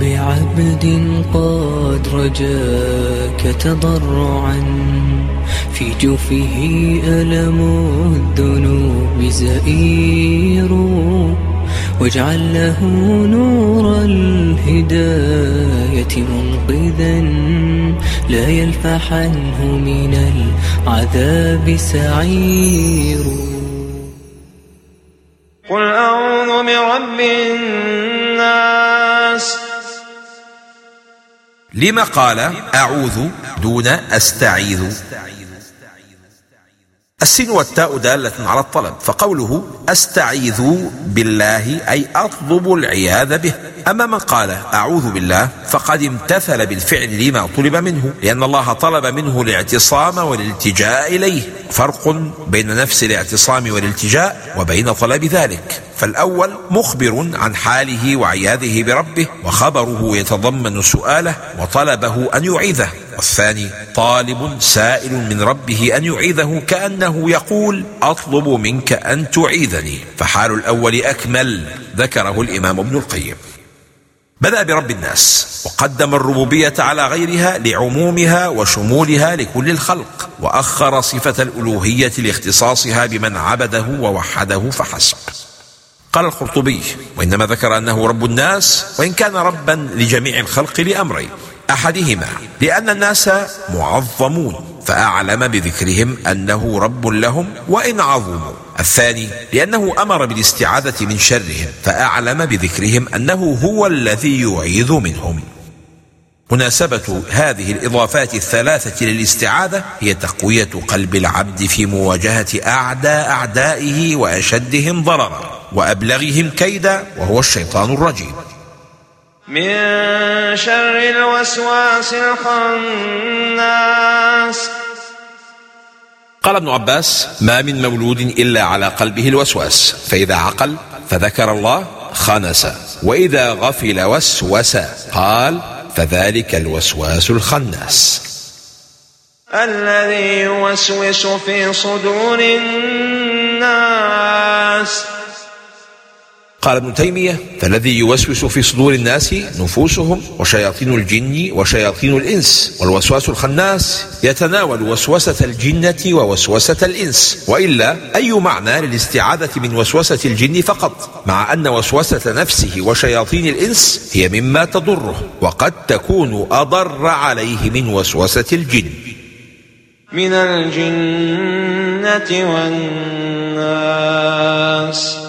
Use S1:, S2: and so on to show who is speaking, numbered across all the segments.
S1: بعبد قد رجاك تضرعا. في جوفه ألم الذنوب زئير. واجعل له نور الهداية منقذا. لا يلفحنه من العذاب سعير.
S2: قل أعوذ برب الناس
S3: لما قال أعوذ دون أستعيذ؟ السين والتاء دالة على الطلب فقوله أستعيذ بالله أي أطلب العياذ به. أما من قال أعوذ بالله فقد امتثل بالفعل لما طلب منه لأن الله طلب منه الاعتصام والالتجاء إليه. فرق بين نفس الاعتصام والالتجاء وبين طلب ذلك. فالأول مخبر عن حاله وعياذه بربه وخبره يتضمن سؤاله وطلبه أن يعيذه. والثاني طالب سائل من ربه أن يعيذه كأنه يقول أطلب منك أن تعيذني. فحال الأول أكمل ذكره الإمام ابن القيم. بدأ برب الناس وقدم الربوبية على غيرها لعمومها وشمولها لكل الخلق وأخر صفة الألوهية لاختصاصها بمن عبده ووحده فحسب. قال القرطبي وإنما ذكر أنه رب الناس وإن كان ربا لجميع الخلق لأمرين أحدهما لأن الناس معظمون فأعلم بذكرهم أنه رب لهم وإن عظموا. الثاني لأنه أمر بالاستعاذة من شرهم فأعلم بذكرهم أنه هو الذي يعيذ منهم. مناسبة هذه الإضافات الثلاثة للاستعاذة هي تقوية قلب العبد في مواجهة أعداء أعدائه وأشدهم ضررا وأبلغهم كيدا وهو الشيطان الرجيم.
S2: من شر الوسواس الخناس
S3: قال ابن عباس ما من مولود إلا على قلبه الوسواس فإذا عقل فذكر الله خنس وإذا غفل وسوس قال فذلك الوسواس الخناس.
S2: الذي يوسوس في صدور الناس.
S3: قال ابن تيمية فالذي يوسوس في صدور الناس نفوسهم وشياطين الجن وشياطين الإنس والوسواس الخناس يتناول وسوسة الجنة ووسوسة الإنس وإلا أي معنى للاستعاذة من وسوسة الجن فقط؟ مع أن وسوسة نفسه وشياطين الإنس هي مما تضره وقد تكون أضر عليه من وسوسة الجن.
S2: من الجنة والناس.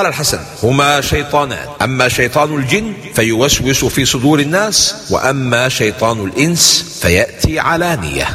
S3: قال الحسن هما شيطانان أما شيطان الجن فيوسوس في صدور الناس وأما شيطان الإنس فيأتي علانية.